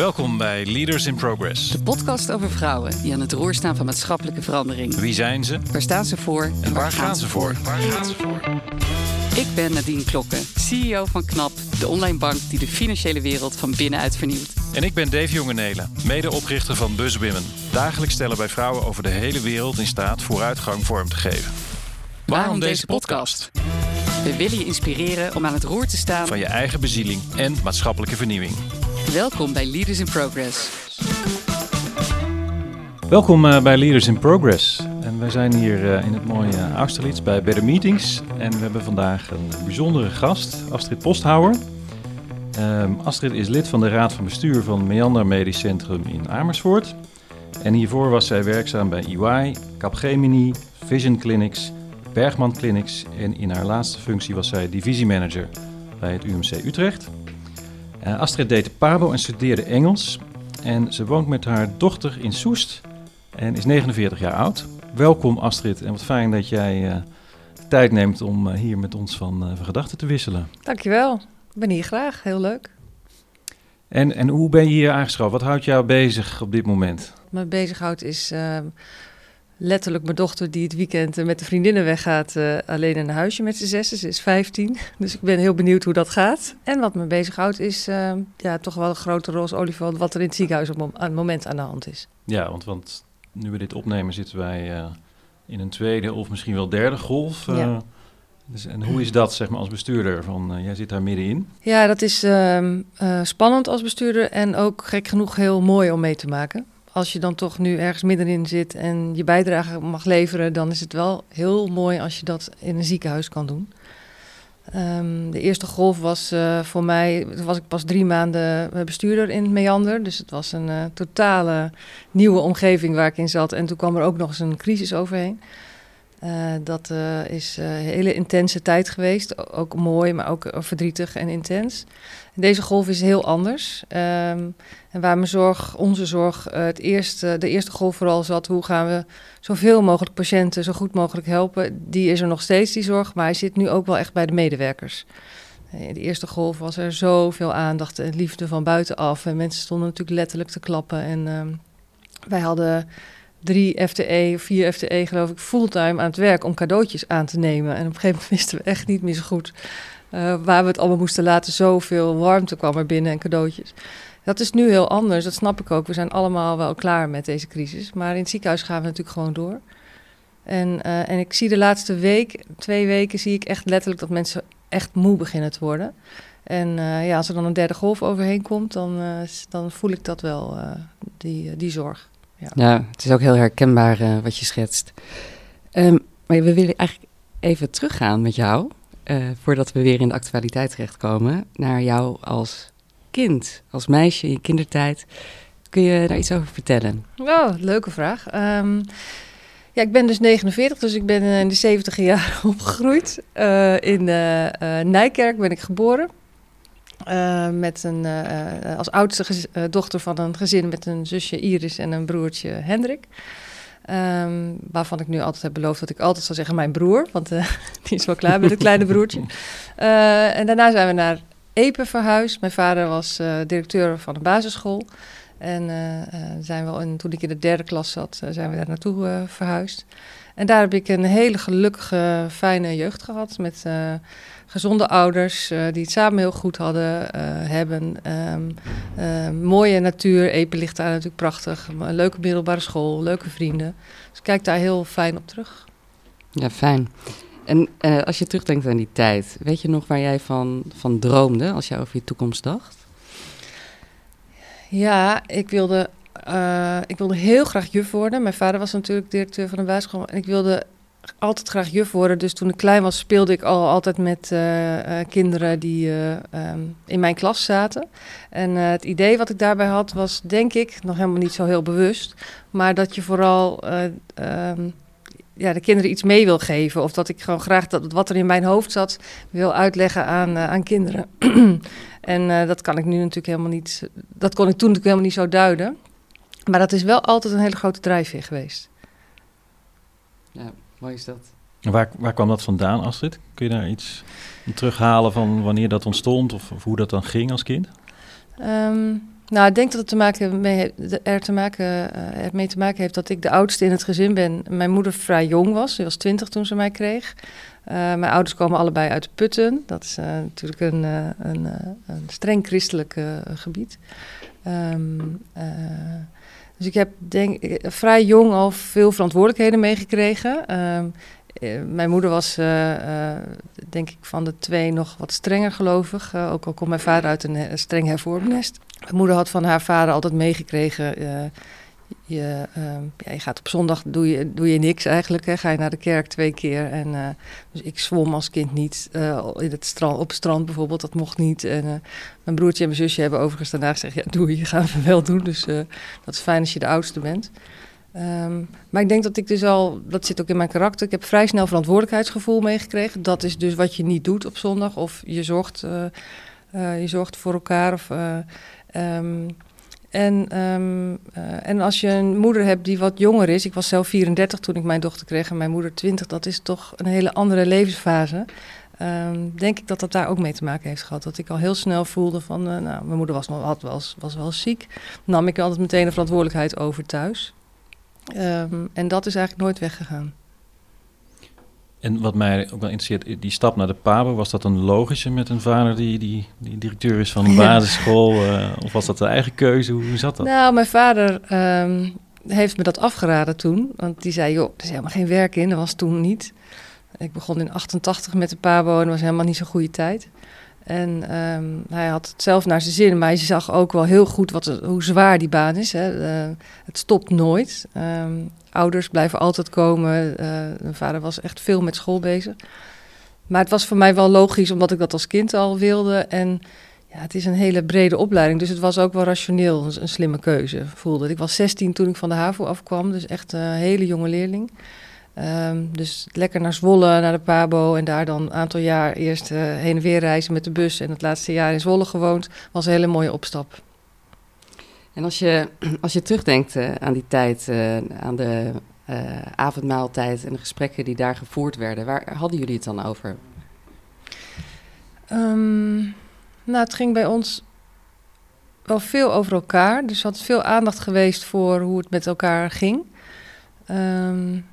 Welkom bij Leaders in Progress. De podcast over vrouwen die aan het roer staan van maatschappelijke verandering. Wie zijn ze? Waar staan ze voor? En waar gaan ze voor? Waar gaan ze voor? Ik ben Nadine Klokken, CEO van KNAP, de online bank die de financiële wereld van binnenuit vernieuwt. En ik ben Dave Jongenelen, medeoprichter van BuzzWomen. Dagelijks stellen wij vrouwen over de hele wereld in staat vooruitgang vorm te geven. Waarom deze podcast? We willen je inspireren om aan het roer te staan Van je eigen bezieling en maatschappelijke vernieuwing. Welkom bij Leaders in Progress. Welkom eh, bij Leaders in Progress. En wij zijn hier eh, in het mooie Austerlitz bij Better Meetings. En we hebben vandaag een bijzondere gast, Astrid Posthouwer. Ehm, Astrid is lid van de Raad van Bestuur van Meander Medisch Centrum in Amersfoort. En hiervoor was zij werkzaam bij EY, Capgemini, Vision Clinics, Bergman Clinics. En in haar laatste functie was zij divisiemanager bij het UMC Utrecht. Eh, Astrid deed de PABO en studeerde Engels. En ze woont met haar dochter in Soest en is 49 jaar oud. Welkom Astrid en wat fijn dat jij eh, tijd neemt om eh, hier met ons van, van gedachten te wisselen. Dankjewel. Ik ben hier graag. Heel leuk. En, en hoe ben je hier aangeschoven? Wat houdt jou bezig op dit moment? Wat me bezighoudt is ehm, letterlijk mijn dochter die het weekend eh, met de vriendinnen weggaat. eh, alleen in een huisje met z'n zessen. Ze is 15. Dus ik ben heel benieuwd hoe dat gaat. En wat me bezighoudt is ehm, ja, toch wel een grote roze olifant wat er in het ziekenhuis op het moment aan de hand is. Ja, want, want nu we dit opnemen zitten wij eh, in een tweede of misschien wel derde golf. Ja. dus, en hoe is dat zeg maar als bestuurder? Van, jij zit daar middenin. Ja, dat is ehm, eh, spannend als bestuurder en ook gek genoeg heel mooi om mee te maken. Als je dan toch nu ergens middenin zit en je bijdrage mag leveren, dan is het wel heel mooi als je dat in een ziekenhuis kan doen. Ehm, de eerste golf was eh, voor mij, toen was ik pas drie maanden eh, bestuurder in Meander. Dus het was een eh, totale nieuwe omgeving waar ik in zat. En toen kwam er ook nog eens een crisis overheen. Eh, dat eh, is eh, een hele intense tijd geweest. Ook mooi, maar ook eh, verdrietig en intens. En deze golf is heel anders. Ehm, en waar mijn zorg, onze zorg, eh, het eerste, de eerste golf vooral zat... hoe gaan we zoveel mogelijk patiënten zo goed mogelijk helpen... die is er nog steeds, die zorg. Maar hij zit nu ook wel echt bij de medewerkers. Eh, In de eerste golf was er zoveel aandacht en liefde van buitenaf. En mensen stonden natuurlijk letterlijk te klappen. En ehm, wij hadden drie FTE of vier FTE geloof ik fulltime aan het werk om cadeautjes aan te nemen. En op een gegeven moment wisten we echt niet meer zo goed eh, waar we het allemaal moesten laten. Zoveel warmte kwam er binnen en cadeautjes. Dat is nu heel anders, dat snap ik ook. We zijn allemaal wel klaar met deze crisis. Maar in het ziekenhuis gaan we natuurlijk gewoon door. En, eh, en ik zie de laatste week, twee weken, zie ik echt letterlijk dat mensen echt moe beginnen te worden. En eh, ja, als er dan een derde golf overheen komt, dan, dan voel ik dat wel, die, die zorg. Ja, het is ook heel herkenbaar eh, wat je schetst. Ehm, maar we willen eigenlijk even teruggaan met jou, eh, voordat we weer in de actualiteit terechtkomen, naar jou als kind, als meisje in je kindertijd. Kun je daar iets over vertellen? Oh, leuke vraag. Ehm, ja, ik ben dus 49, dus ik ben eh, in de 70 jaar opgegroeid. In Nijkerk ben ik geboren. Eh, met een, eh, eh, als oudste dochter van een gezin met een zusje Iris en een broertje Hendrik. Ehm, waarvan ik nu altijd heb beloofd dat ik altijd zal zeggen mijn broer, want die is wel klaar met het kleine broertje. En daarna zijn we naar Epe verhuisd. Mijn vader was directeur van een basisschool. En zijn we, en toen ik in de derde klas zat, zijn we daar naartoe verhuisd. En daar heb ik een hele gelukkige, fijne jeugd gehad. Met eh, gezonde ouders eh, die het samen heel goed hadden, eh, hebben. Ehm, eh, mooie natuur, Epe ligt daar natuurlijk prachtig. Een leuke middelbare school, leuke vrienden. Dus ik kijk daar heel fijn op terug. Ja, fijn. En als je terugdenkt aan die tijd, weet je nog waar jij van, van droomde als je over je toekomst dacht? Ja, ik wilde, eh, ik wilde heel graag juf worden. Mijn vader was natuurlijk directeur van een basisschool. En ik wilde altijd graag juf worden. Dus toen ik klein was, speelde ik al altijd met eh, eh, kinderen die eh, ehm, in mijn klas zaten. En het idee wat ik daarbij had, was denk ik, nog helemaal niet zo heel bewust. Maar dat je vooral eh, ehm, ja, de kinderen iets mee wil geven. Of dat ik gewoon graag dat wat er in mijn hoofd zat, wil uitleggen aan, aan kinderen. en dat kan ik nu natuurlijk helemaal niet. Dat kon ik toen natuurlijk helemaal niet zo duiden. Maar dat is wel altijd een hele grote drijfveer geweest. Ja, mooi is dat. Waar, waar kwam dat vandaan, Astrid? Kun je daar iets terughalen van wanneer dat ontstond of, of hoe dat dan ging als kind? Ehm, Nou, ik denk dat het te maken mee, er te maken, uh, ermee te maken heeft dat ik de oudste in het gezin ben. Mijn moeder vrij jong was. Ze was twintig toen ze mij kreeg. Uh, mijn ouders komen allebei uit Putten. Dat is uh, natuurlijk een, een, een, streng christelijk gebied. Um, dus ik heb denk, vrij jong al veel verantwoordelijkheden meegekregen. Um, mijn moeder was, uh, uh, denk ik, van de twee nog wat strenger gelovig. Ook al komt mijn vader uit een, streng hervormd nest. Mijn moeder had van haar vader altijd meegekregen... Je, ehm, ja, gaat op zondag, doe je, doe je niks eigenlijk. Hè. Ga je naar de kerk twee keer. En, dus ik zwom als kind niet in het strand, op het strand bijvoorbeeld. Dat mocht niet. En mijn broertje en mijn zusje hebben overigens daarna gezegd... ja, doe je, gaan we wel doen. Dus dat is fijn als je de oudste bent. Um, maar ik denk dat ik dus al, dat zit ook in mijn karakter, ik heb vrij snel verantwoordelijkheidsgevoel meegekregen. Dat is dus wat je niet doet op zondag. Of je zorgt, je zorgt voor elkaar. Of, um, en, um, en als je een moeder hebt die wat jonger is, ik was zelf 34 toen ik mijn dochter kreeg en mijn moeder 20, dat is toch een hele andere levensfase. Um, denk ik dat dat daar ook mee te maken heeft gehad. Dat ik al heel snel voelde van, nou, mijn moeder was, had, was, was wel ziek. Nam ik altijd meteen de verantwoordelijkheid over thuis. Um, en dat is eigenlijk nooit weggegaan. En wat mij ook wel interesseert, die stap naar de Pabo, was dat een logische met een vader die, die, die directeur is van een basisschool? uh, of was dat de eigen keuze? Hoe, hoe zat dat? Nou, mijn vader um, heeft me dat afgeraden toen. Want die zei, joh, er is helemaal geen werk in. Dat was toen niet. Ik begon in 88 met de Pabo en dat was helemaal niet zo'n goede tijd. En um, hij had het zelf naar zijn zin, maar hij zag ook wel heel goed wat, hoe zwaar die baan is. Hè. Uh, het stopt nooit. Um, ouders blijven altijd komen. Uh, mijn vader was echt veel met school bezig. Maar het was voor mij wel logisch, omdat ik dat als kind al wilde. En ja, het is een hele brede opleiding, dus het was ook wel rationeel een, een slimme keuze, voelde Ik was 16 toen ik van de HAVO afkwam, dus echt een hele jonge leerling. Um, dus lekker naar Zwolle, naar de Pabo en daar dan een aantal jaar eerst uh, heen en weer reizen met de bus en het laatste jaar in Zwolle gewoond, was een hele mooie opstap. En als je, als je terugdenkt uh, aan die tijd, uh, aan de avondmaaltijd en de gesprekken die daar gevoerd werden, waar hadden jullie het dan over? Um, nou, het ging bij ons wel veel over elkaar. Dus er had veel aandacht geweest voor hoe het met elkaar ging. Um,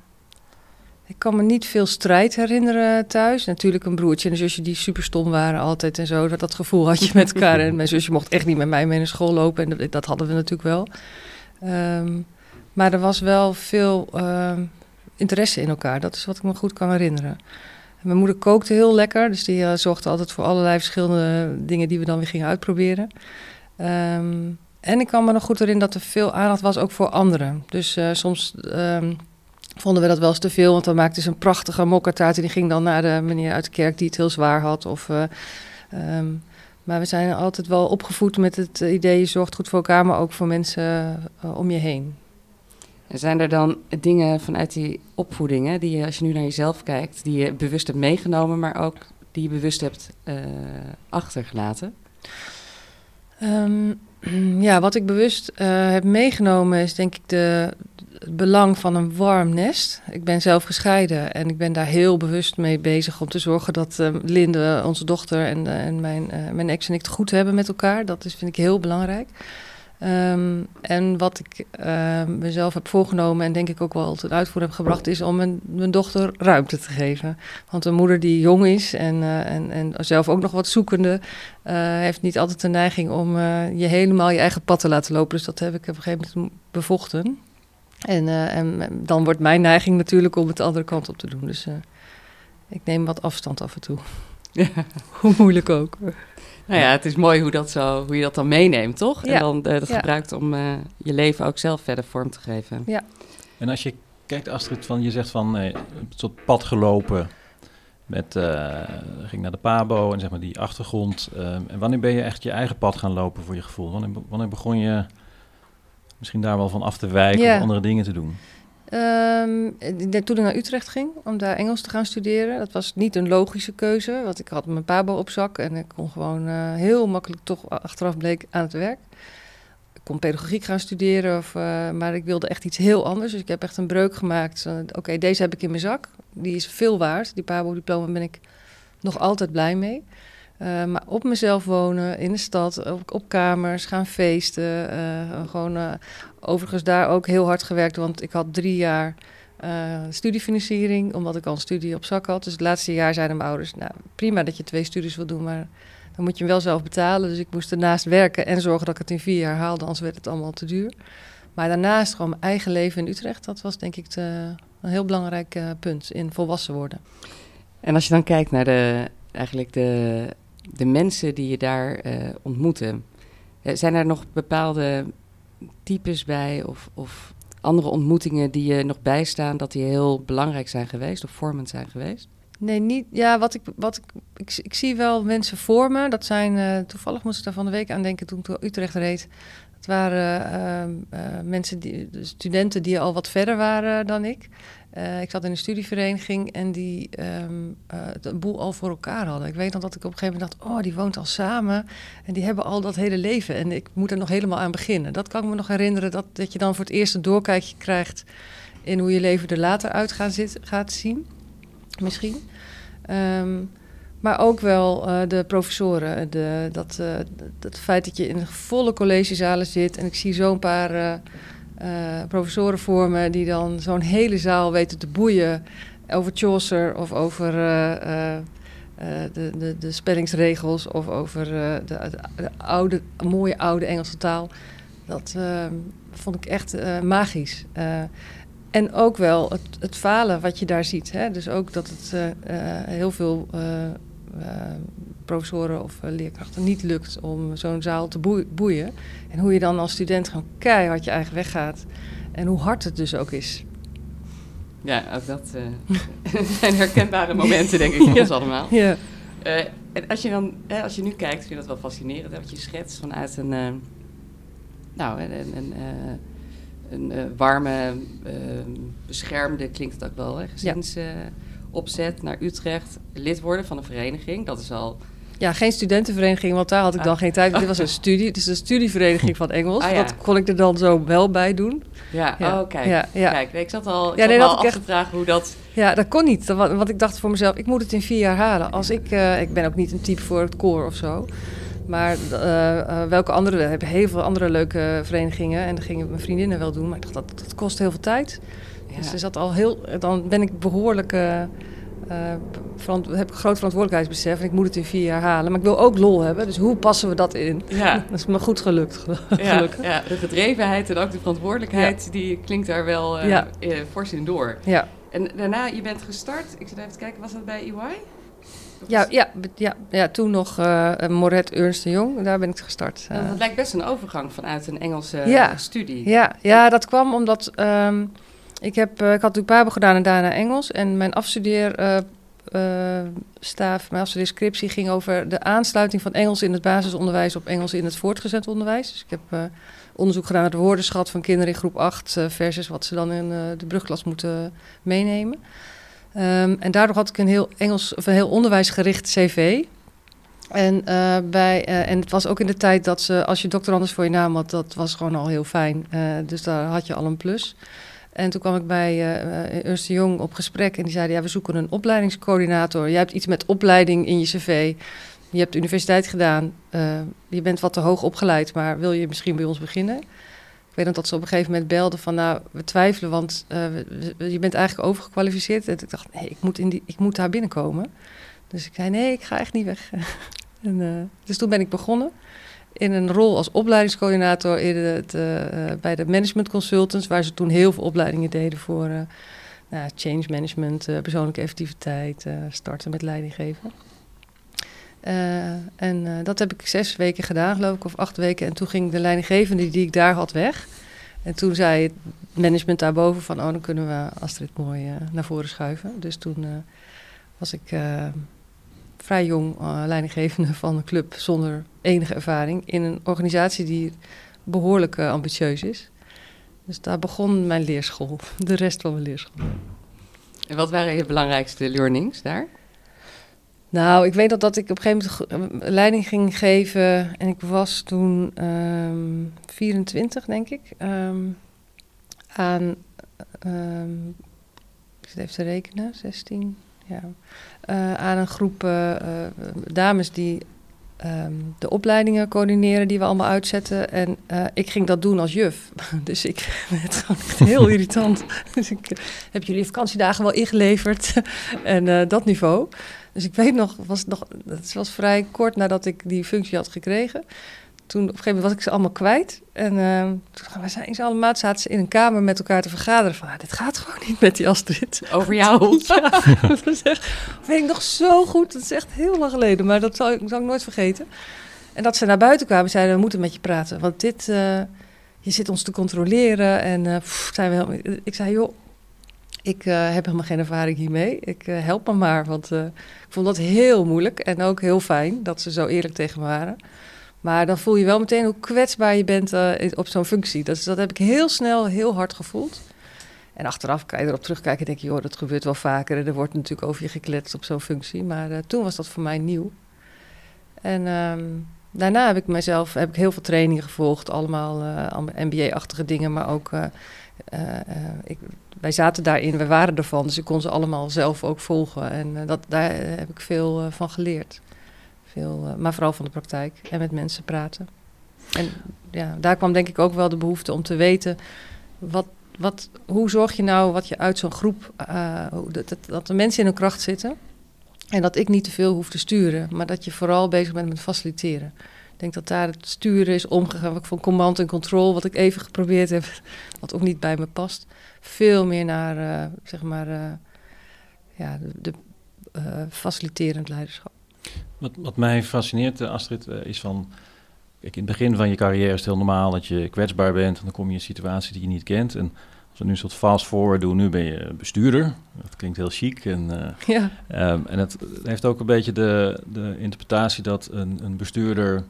ik kan me niet veel strijd herinneren thuis. Natuurlijk een broertje en een zusje die super stom waren altijd en zo. Dat, dat gevoel had je met elkaar. En mijn zusje mocht echt niet met mij mee naar school lopen. En dat, hadden we natuurlijk wel. Um, maar er was wel veel um, interesse in elkaar. Dat is wat ik me goed kan herinneren. Mijn moeder kookte heel lekker. Dus die uh, zorgde altijd voor allerlei verschillende dingen die we dan weer gingen uitproberen. Um, en ik kan me nog goed herinneren dat er veel aandacht was ook voor anderen. Dus uh, soms vonden we dat wel eens te veel. Want dan maakte ze een prachtige mokkataart en die ging dan naar de meneer uit de kerk die het heel zwaar had. Of, uh, um, maar we zijn altijd wel opgevoed met het idee, je zorgt goed voor elkaar, maar ook voor mensen uh, om je heen. En zijn er dan dingen vanuit die opvoedingen, die je, als je nu naar jezelf kijkt, die je bewust hebt meegenomen, maar ook die je bewust hebt uh, achtergelaten? Um, ja, wat ik bewust heb meegenomen is denk ik de, het belang van een warm nest. Ik ben zelf gescheiden en ik ben daar heel bewust mee bezig om te zorgen dat uh, Linde, onze dochter en, uh, en mijn, uh, mijn ex en ik het goed hebben met elkaar. Dat is, vind ik heel belangrijk. Um, en wat ik ehm, mezelf heb voorgenomen en denk ik ook wel ten uitvoer heb gebracht, is om mijn, mijn dochter ruimte te geven. Want een moeder die jong is en, en, en zelf ook nog wat zoekende, heeft niet altijd de neiging om je helemaal je eigen pad te laten lopen. Dus dat heb ik op een gegeven moment bevochten. En, uh, en, dan wordt mijn neiging natuurlijk om het de andere kant op te doen. Dus uh, ik neem wat afstand af en toe. hoe moeilijk ook. Nou ja, het is mooi hoe, dat zo, hoe je dat dan meeneemt, toch? Ja. En dan uh, dat ja. gebruikt om je leven ook zelf verder vorm te geven. Ja. En als je kijkt, Astrid, van, je zegt van een soort pad gelopen. Met, ging naar de Pabo en zeg maar die achtergrond. en wanneer ben je echt je eigen pad gaan lopen voor je gevoel? Wanneer, wanneer begon je misschien daar wel van af te wijken of andere dingen te doen? Um, toen ik naar Utrecht ging om daar Engels te gaan studeren, dat was niet een logische keuze, want ik had mijn pabo op zak en ik kon gewoon uh, heel makkelijk toch achteraf bleek aan het werk. Ik kon pedagogiek gaan studeren, of, uh, maar ik wilde echt iets heel anders. Dus ik heb echt een breuk gemaakt. Uh, Oké, okay, deze heb ik in mijn zak. Die is veel waard. Die pabo-diploma ben ik nog altijd blij mee. Uh, maar op mezelf wonen, in de stad, op, op kamers, gaan feesten. Uh, gewoon uh, overigens daar ook heel hard gewerkt, want ik had drie jaar studiefinanciering, omdat ik al een studie op zak had. Dus het laatste jaar zeiden mijn ouders, nou prima dat je twee studies wil doen, maar dan moet je hem wel zelf betalen. Dus ik moest ernaast werken en zorgen dat ik het in vier jaar haalde, anders werd het allemaal te duur. Maar daarnaast gewoon mijn eigen leven in Utrecht, dat was denk ik een heel belangrijk punt in volwassen worden. En als je dan kijkt naar de, eigenlijk de de mensen die je daar uh, ontmoette. Eh, zijn er nog bepaalde types bij of, of andere ontmoetingen die je nog bijstaan dat die heel belangrijk zijn geweest of vormend zijn geweest? Nee, niet. Ja, wat ik, wat ik, ik, zie wel mensen vormen. Dat zijn, uh, toevallig moest ik daar van de week aan denken toen ik Utrecht reed. Het waren mensen, die, studenten die al wat verder waren dan ik. Uh, ik zat in een studievereniging en die um, uh, de boel al voor elkaar hadden. Ik weet nog dat ik op een gegeven moment dacht, oh, die woont al samen en die hebben al dat hele leven en ik moet er nog helemaal aan beginnen. Dat kan ik me nog herinneren, dat, dat je dan voor het eerst een doorkijkje krijgt in hoe je leven er later uit gaat, zit, gaat zien, misschien. Um, maar ook wel uh, de professoren, de, dat, het feit dat je in volle collegezalen zit en ik zie zo'n paar uh, professoren voor me die dan zo'n hele zaal weten te boeien over Chaucer of over uh, uh, de, de, de, spellingsregels of over de, de, oude, mooie oude Engelse taal. Dat vond ik echt magisch. en ook wel het, het falen wat je daar ziet. Hè? Dus ook dat het heel veel professoren of uh, leerkrachten niet lukt om zo'n zaal te boeien. En hoe je dan als student gewoon keihard je eigen weg gaat. En hoe hard het dus ook is. Ja, ook dat uh, zijn herkenbare momenten, denk ik, voor ons allemaal. Ja. Uh, en als je dan, hè, als je nu kijkt, vind je dat wel fascinerend, hè, wat je schetst vanuit een, uh, nou, een, een, een, warme, beschermde, klinkt het ook wel, hè, gezinsopzet naar Utrecht, lid worden van een vereniging. Dat is al ja, geen studentenvereniging, want daar had ik dan ah. geen tijd. Dit was een studie, het is een studievereniging van Engels. Ah, Dat kon ik er dan zo wel bij doen. Ja, ja. oh kijk. Ja, kijk. Ik zat al, ik ja, nee, al vragen hoe dat... Ja, dat kon niet. Want ik dacht voor mezelf, ik moet het in vier jaar halen. Als ik, uh, ik ben ook niet een type voor het koor of zo. Maar uh, uh, welke andere, we hebben heel veel andere leuke verenigingen. En dat gingen mijn vriendinnen wel doen. Maar ik dacht, dat, dat kost heel veel tijd. Dus er zat al heel, dan ben ik behoorlijk uh, heb ik groot verantwoordelijkheidsbesef en ik moet het in vier jaar halen. Maar ik wil ook lol hebben, dus hoe passen we dat in? Ja. dat is me goed gelukt. Ja, ja, de gedrevenheid en ook de verantwoordelijkheid, die klinkt daar wel uh, fors in door. Ja. En daarna, je bent gestart, ik zit even te kijken, was dat bij EY? Ja, ja, ja, ja, toen nog uh, Moret Ernst de Jong, daar ben ik gestart. Uh, dat lijkt best een overgang vanuit een Engelse studie. Ja, ja, dat kwam omdat... Um, ik, heb, uh, ik had gedaan en daarna Engels. En mijn afstudeerstaaf, uh, uh, mijn afstudeerscriptie ging over de aansluiting van Engels in het basisonderwijs op Engels in het voortgezet onderwijs. Dus ik heb eh, onderzoek gedaan naar de woordenschat van kinderen in groep 8 versus wat ze dan in de brugklas moeten meenemen. Um, en daardoor had ik een heel Engels of een heel onderwijsgericht cv. En, bij, en het was ook in de tijd dat ze, als je doctorandus voor je naam had, dat was gewoon al heel fijn. dus daar had je al een plus. En toen kwam ik bij uh, Ernst Jong op gesprek en die zeiden, ja, we zoeken een opleidingscoördinator. Jij hebt iets met opleiding in je cv. Je hebt de universiteit gedaan. Uh, je bent wat te hoog opgeleid, maar wil je misschien bij ons beginnen? Ik weet nog dat ze op een gegeven moment belden van, nou, we twijfelen, want je bent eigenlijk overgekwalificeerd. En ik dacht, nee, ik moet, in die, ik moet daar binnenkomen. Dus ik zei, nee, ik ga echt niet weg. en, dus toen ben ik begonnen in een rol als opleidingscoördinator in het, uh, bij de management consultants, waar ze toen heel veel opleidingen deden voor uh, nou, change management, persoonlijke effectiviteit, starten met leidinggeven. en dat heb ik zes weken gedaan, geloof ik, of acht weken. En toen ging de leidinggevende die ik daar had weg. En toen zei het management daarboven van, oh, dan kunnen we Astrid mooi naar voren schuiven. Dus toen was ik vrij jong uh, leidinggevende van een club zonder enige ervaring in een organisatie die behoorlijk uh, ambitieus is. Dus daar begon mijn leerschool, de rest van mijn leerschool. En wat waren je belangrijkste learnings daar? Nou, ik weet dat, dat ik op een gegeven moment eh, leiding ging geven en ik was toen um, ehm, 24, denk ik, um, aan, um, ik zit even te rekenen, 16, ja. Eh, aan een groep eh, eh, dames die ehm, de opleidingen coördineren die we allemaal uitzetten. En ik ging dat doen als juf. Dus ik het gewoon echt heel irritant. Dus ik heb jullie vakantiedagen wel ingeleverd. en dat niveau. Dus ik weet nog, was nog, het was vrij kort nadat ik die functie had gekregen. Toen op een gegeven moment was ik ze allemaal kwijt. En ehm, toen zijn ze allemaal, zaten ze in een kamer met elkaar te vergaderen. Van, ah, dit gaat gewoon niet met die Astrid. Over jou. Ja, dat is echt, weet ik nog zo goed. Dat is echt heel lang geleden, maar dat zal, ik- zal ik nooit vergeten. En dat ze naar buiten kwamen en zeiden, we moeten met je praten. Want dit, eh, je zit ons te controleren. En eh, pff, zijn we helemaal, ik zei, joh, ik eh, heb helemaal geen ervaring hiermee. Ik help me maar, want ik vond dat heel moeilijk. En ook heel fijn dat ze zo eerlijk tegen me waren. Maar dan voel je wel meteen hoe kwetsbaar je bent eh, op zo'n functie. Dat, heb ik heel snel, heel hard gevoeld. En achteraf kan je erop terugkijken en denk je, joh, dat gebeurt wel vaker. Er wordt natuurlijk over je gekletst op zo'n functie. Maar eh, toen was dat voor mij nieuw. En ehm, daarna heb ik mezelf heb ik heel veel trainingen gevolgd. Allemaal, eh, allemaal MBA-achtige dingen, maar ook... eh, eh, eh, ik, wij zaten daarin, wij waren ervan. Dus ik kon ze allemaal zelf ook volgen. En eh, dat, daar eh, heb ik veel eh, van geleerd. Veel, eh, maar vooral van de praktijk en met mensen praten. En ja, daar kwam denk ik ook wel de behoefte om te weten... Wat, wat, hoe zorg je nou wat je uit zo'n groep... eh, dat, dat, de mensen in hun kracht zitten... en dat ik niet te veel hoef te sturen... maar dat je vooral bezig bent met faciliteren. Ik denk dat daar het sturen is omgegaan van command en control... wat ik even geprobeerd heb, wat ook niet bij me past... veel meer naar, eh, zeg maar... ja, de, de faciliterend leiderschap. Wat, wat mij fascineert, eh, Astrid, eh, is van... Kijk, in het begin van je carrière is het heel normaal dat je kwetsbaar bent. En dan kom je in een situatie die je niet kent. En als we nu een soort fast forward doen, nu ben je bestuurder. Dat klinkt heel chic. En, eh, Ja, ehm, en het heeft ook een beetje de, de interpretatie dat een, een bestuurder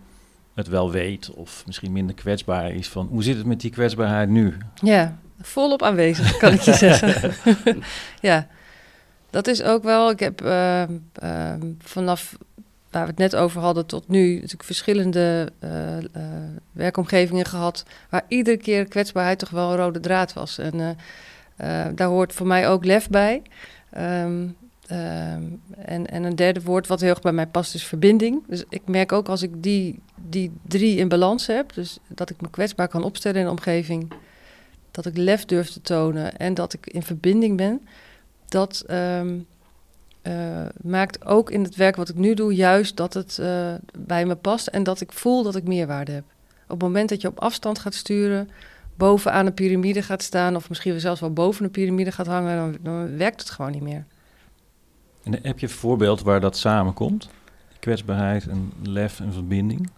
het wel weet. Of misschien minder kwetsbaar is van... Hoe zit het met die kwetsbaarheid nu? Ja, volop aanwezig, kan ik je zeggen. ja, dat is ook wel. Ik heb ehm, ehm, vanaf we het net over hadden tot nu natuurlijk verschillende eh, eh, werkomgevingen gehad. Waar iedere keer kwetsbaarheid toch wel een rode draad was. En eh, daar hoort voor mij ook lef bij. Ehm, ehm, en, en een derde woord wat heel erg bij mij past is verbinding. Dus ik merk ook als ik die, die drie in balans heb, dus dat ik me kwetsbaar kan opstellen in de omgeving, dat ik lef durf te tonen en dat ik in verbinding ben, dat ehm, eh, maakt ook in het werk wat ik nu doe juist dat het eh, bij me past en dat ik voel dat ik meerwaarde heb. Op het moment dat je op afstand gaat sturen, bovenaan een piramide gaat staan of misschien zelfs wel boven een piramide gaat hangen, dan, dan werkt het gewoon niet meer. En heb je een voorbeeld waar dat samenkomt? Kwetsbaarheid en lef en verbinding?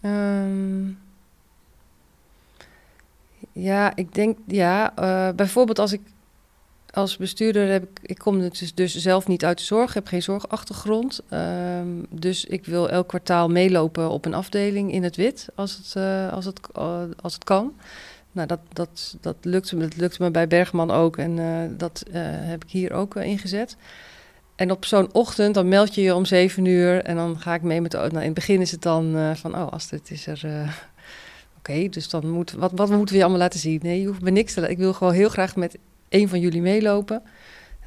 Ehm, ja, ik denk, ja, eh, bijvoorbeeld als ik als bestuurder heb ik, ik kom dus, dus zelf niet uit de zorg, heb geen zorgachtergrond. Ehm, dus ik wil elk kwartaal meelopen op een afdeling in het wit, als het, eh, als het, eh, als het kan. Nou, dat, dat, dat, lukt, me- dat lukt me bij Bergman ook en eh, dat heb ik hier ook ingezet. En op zo'n ochtend, dan meld je je om zeven uur en dan ga ik mee met de. Nou, in het begin is het dan van, oh Astrid is er... Oké, dus dan moet, wat, wat moeten we je allemaal laten zien? Nee, je hoeft me niks te laten. Ik wil gewoon heel graag met een van jullie meelopen.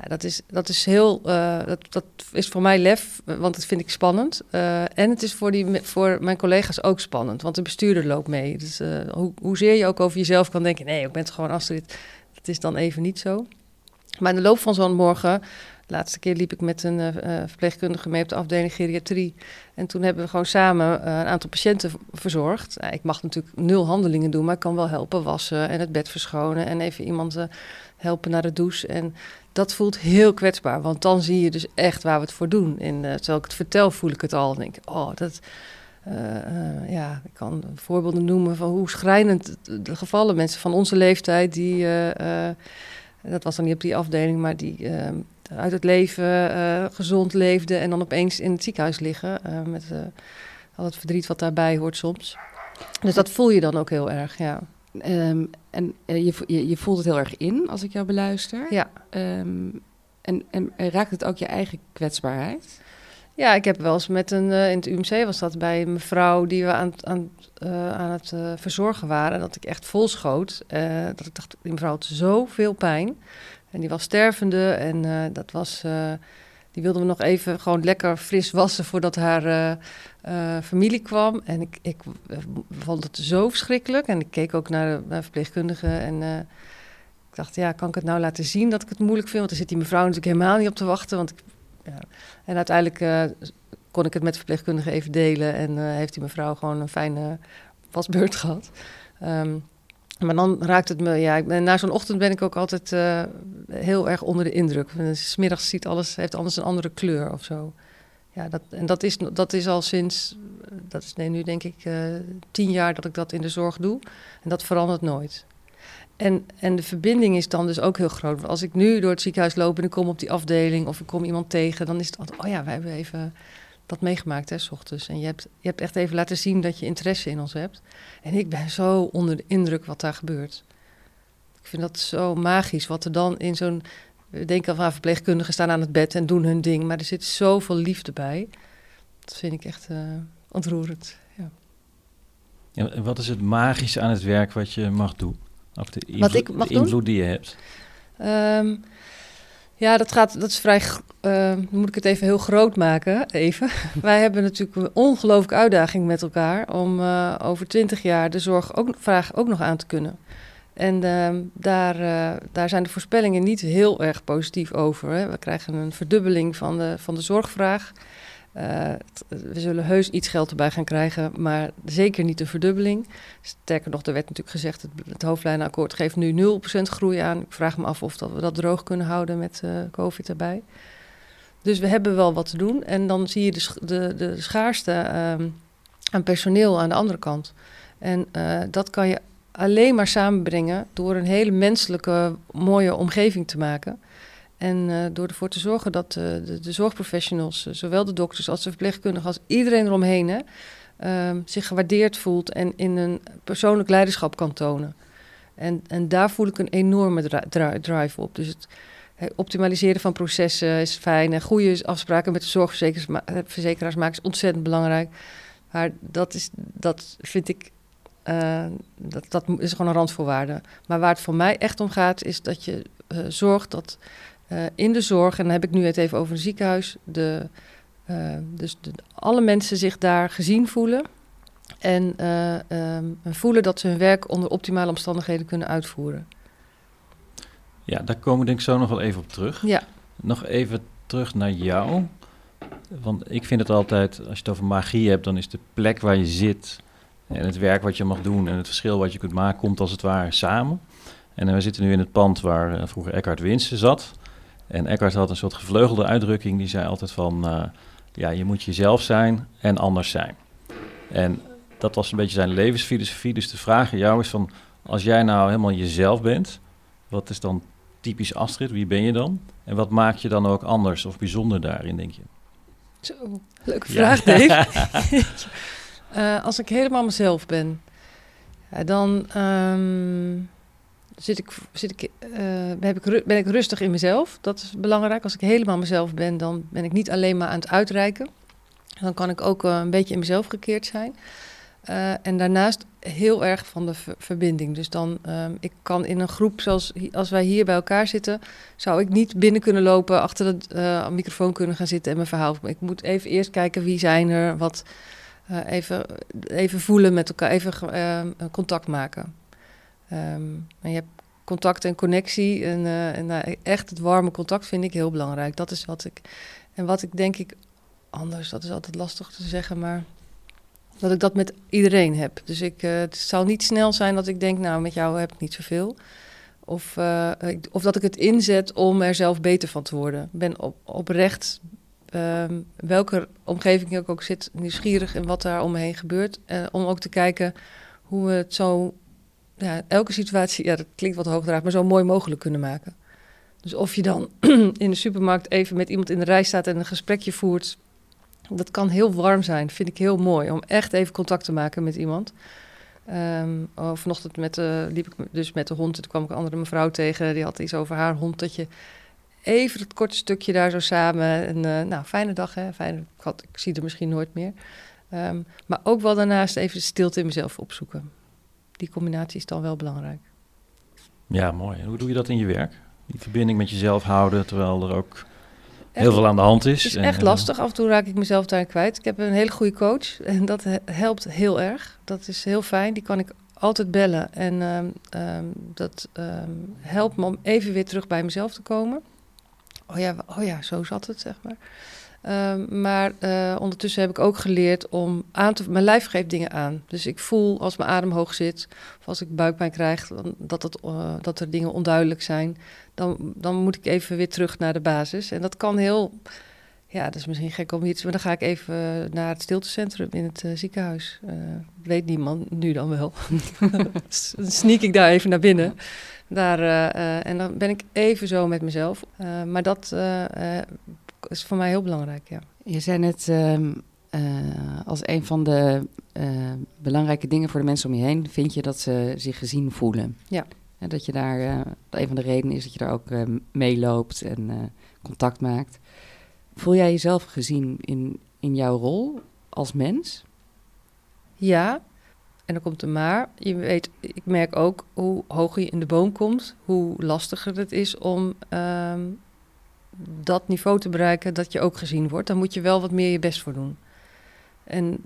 Ja, dat, is, dat is heel, eh, dat, dat is voor mij lef, want dat vind ik spannend. Eh, en het is voor, die, voor mijn collega's ook spannend, want de bestuurder loopt mee. Dus eh, hoe, hoezeer je ook over jezelf kan denken, nee, ik ben het gewoon Astrid. Dat is dan even niet zo. Maar in de loop van zo'n morgen, de laatste keer liep ik met een verpleegkundige mee op de afdeling geriatrie. En toen hebben we gewoon samen een aantal patiënten verzorgd. Ik mag natuurlijk nul handelingen doen, maar ik kan wel helpen wassen en het bed verschonen en even iemand helpen naar de douche. En dat voelt heel kwetsbaar, want dan zie je dus echt waar we het voor doen. En eh, terwijl ik het vertel, voel ik het al. En denk oh, dat... eh, eh, ja, ik kan voorbeelden noemen van hoe schrijnend de- gevallen mensen van onze leeftijd die, dat was dan niet op die afdeling, maar die uit het leven gezond leefden en dan opeens in het ziekenhuis liggen met al het verdriet wat daarbij hoort soms. Dus dat voel je dan ook heel erg, ja. Ehm, en eh, je, je, je voelt het heel erg in als ik jou beluister. Ja. Ehm, en, en raakt het ook je eigen kwetsbaarheid? Ja, ik heb wel eens met een, eh, in het UMC was dat bij een mevrouw die we aan, aan, eh, aan het verzorgen waren, dat ik echt vol schoot. dat ik dacht, die mevrouw had zoveel pijn. En die was stervende en dat was... Die wilden we nog even gewoon lekker fris wassen voordat haar uh, familie kwam. En ik, ik vond het zo verschrikkelijk. En ik keek ook naar de, verpleegkundige en ik dacht, ja, kan ik het nou laten zien dat ik het moeilijk vind? Want er zit die mevrouw natuurlijk helemaal niet op te wachten. Want ja. En uiteindelijk kon ik het met de verpleegkundige even delen. En heeft die mevrouw gewoon een fijne wasbeurt gehad. Um, maar dan raakt het me, ja, na zo'n ochtend ben ik ook altijd uh, heel erg onder de indruk. Smiddags ziet alles, heeft anders een andere kleur of zo. Ja, dat, en dat is, dat is al sinds, dat is nu denk ik uh, tien jaar dat ik dat in de zorg doe. En dat verandert nooit. En, en de verbinding is dan dus ook heel groot. Als ik nu door het ziekenhuis loop en ik kom op die afdeling of ik kom iemand tegen, dan is het altijd, oh ja, wij hebben even dat meegemaakt, hè, s ochtends. En je hebt, je hebt echt even laten zien dat je interesse in ons hebt. En ik ben zo onder de indruk wat daar gebeurt. Ik vind dat zo magisch, wat er dan in zo'n... We denken van verpleegkundigen staan aan het bed en doen hun ding, maar er zit zoveel liefde bij. Dat vind ik echt uh, ontroerend. Ja. ja. en wat is het magische aan het werk wat je mag doen? Of de invloed, wat ik mag de invloed die je hebt? Um, ja, dat, gaat, dat is vrij. Uh, moet ik het even heel groot maken. Even. Wij hebben natuurlijk een ongelooflijke uitdaging met elkaar. om uh, over twintig jaar de zorgvraag ook nog aan te kunnen. En uh, daar, uh, daar zijn de voorspellingen niet heel erg positief over. Hè. We krijgen een verdubbeling van de, van de zorgvraag. Uh, we zullen heus iets geld erbij gaan krijgen, maar zeker niet een verdubbeling. Sterker nog, er werd natuurlijk gezegd, het, het hoofdlijnenakkoord geeft nu 0% groei aan. Ik vraag me af of dat we dat droog kunnen houden met uh, COVID erbij. Dus we hebben wel wat te doen. En dan zie je de, de, de schaarste uh, aan personeel aan de andere kant. En uh, dat kan je alleen maar samenbrengen door een hele menselijke, mooie omgeving te maken. En uh, door ervoor te zorgen dat uh, de, zorgprofessionals, uh, zowel de dokters als de verpleegkundigen, als iedereen eromheen, ehm, zich gewaardeerd voelt en in een persoonlijk leiderschap kan tonen. En, en daar voel ik een enorme dri drive op. Dus het optimaliseren van processen is fijn. En goede afspraken met de zorgverzekeraars maken is ontzettend belangrijk. Maar dat, is, dat vind ik dat, dat is gewoon een randvoorwaarde. Maar waar het voor mij echt om gaat, is dat je zorgt dat uh, in de zorg, en dan heb ik nu het even over een ziekenhuis, de, uh, dus de, alle mensen zich daar gezien voelen. En uh, um, voelen dat ze hun werk onder optimale omstandigheden kunnen uitvoeren. Ja, daar komen we denk ik zo nog wel even op terug. Ja. Nog even terug naar jou. Want ik vind het altijd, als je het over magie hebt, dan is de plek waar je zit en het werk wat je mag doen en het verschil wat je kunt maken, komt als het ware samen. En we zitten nu in het pand waar vroeger Eckhart Winsen zat. En Eckhart had een soort gevleugelde uitdrukking, die zei altijd van, uh, ja, je moet jezelf zijn en anders zijn. En dat was een beetje zijn levensfilosofie. Dus de vraag aan jou is van, als jij nou helemaal jezelf bent, wat is dan typisch Astrid? Wie ben je dan? En wat maak je dan ook anders of bijzonder daarin, denk je? Zo, leuke vraag, ja. Dave. uh, als ik helemaal mezelf ben, dan... Um zit ik, zit ik, ik, ben ik rustig in mezelf. Dat is belangrijk. Als ik helemaal mezelf ben, dan ben ik niet alleen maar aan het uitreiken. Dan kan ik ook uh, een beetje in mezelf gekeerd zijn. Uh, en daarnaast heel erg van de verbinding. Dus dan, um, ik kan in een groep zoals als wij hier bij elkaar zitten, zou ik niet binnen kunnen lopen, achter de microfoon kunnen gaan zitten en mijn verhaal. Ik moet even eerst kijken wie zijn er, wat, even, even voelen met elkaar, even contact maken. Um, je hebt contact en connectie. En, uh, en uh, echt het warme contact vind ik heel belangrijk. Dat is wat ik. En wat ik denk ik anders, dat is altijd lastig te zeggen, maar dat ik dat met iedereen heb. Dus ik, uh, het zal niet snel zijn dat ik denk, nou, met jou heb ik niet zoveel. Of, of dat ik het inzet om er zelf beter van te worden. Ik ben op, oprecht, um, welke omgeving ik ook zit, nieuwsgierig in wat daar om me heen gebeurt. om ook te kijken hoe we het zo elke situatie, ja, dat klinkt wat hoogdraag, maar zo mooi mogelijk kunnen maken. Dus of je dan in de supermarkt even met iemand in de rij staat en een gesprekje voert, dat kan heel warm zijn. Vind ik heel mooi om echt even contact te maken met iemand. Um, oh, vanochtend met, uh, liep ik dus met de hond. Toen kwam ik een andere mevrouw tegen. Die had iets over haar hond. Dat je even het korte stukje daar zo samen. En, uh, nou, fijne dag hè. Fijne, ik, zie er misschien nooit meer. Um, maar ook wel daarnaast even de stilte in mezelf opzoeken die combinatie is dan wel belangrijk. Ja, mooi. En hoe doe je dat in je werk? Die verbinding met jezelf houden, terwijl er ook heel veel aan de hand is. Het is En, echt eh, lastig. Af en toe raak ik mezelf daarin kwijt. Ik heb een hele goede coach en dat he- helpt heel erg. Dat is heel fijn. Die kan ik altijd bellen. En ehm, ehm, dat ehm, helpt me om even weer terug bij mezelf te komen. Oh ja, oh ja zo zat het, zeg maar. Ehm, maar eh, ondertussen heb ik ook geleerd om aan te... Mijn lijf geeft dingen aan. Dus ik voel als mijn adem hoog zit... of als ik buikpijn krijg, dat, het, eh, dat er dingen onduidelijk zijn... Dan, dan moet ik even weer terug naar de basis. En dat kan heel... Ja, dat is misschien gek om iets... Maar dan ga ik even naar het stiltecentrum in het eh, ziekenhuis. Weet niemand, nu dan wel. dan sneak ik daar even naar binnen. Daar, en dan ben ik even zo met mezelf. Maar dat is voor mij heel belangrijk, ja. Je zei net ehm, eh, als een van de eh, belangrijke dingen voor de mensen om je heen, vind je dat ze zich gezien voelen. Ja. En dat je daar, eh, een van de redenen is dat je daar ook eh, meeloopt en contact maakt. Voel jij jezelf gezien in, in jouw rol als mens? Ja, en dan komt er maar. Je weet, ik merk ook hoe hoger je in de boom komt, hoe lastiger het is om ehm, dat niveau te bereiken dat je ook gezien wordt. Dan moet je wel wat meer je best voor doen. En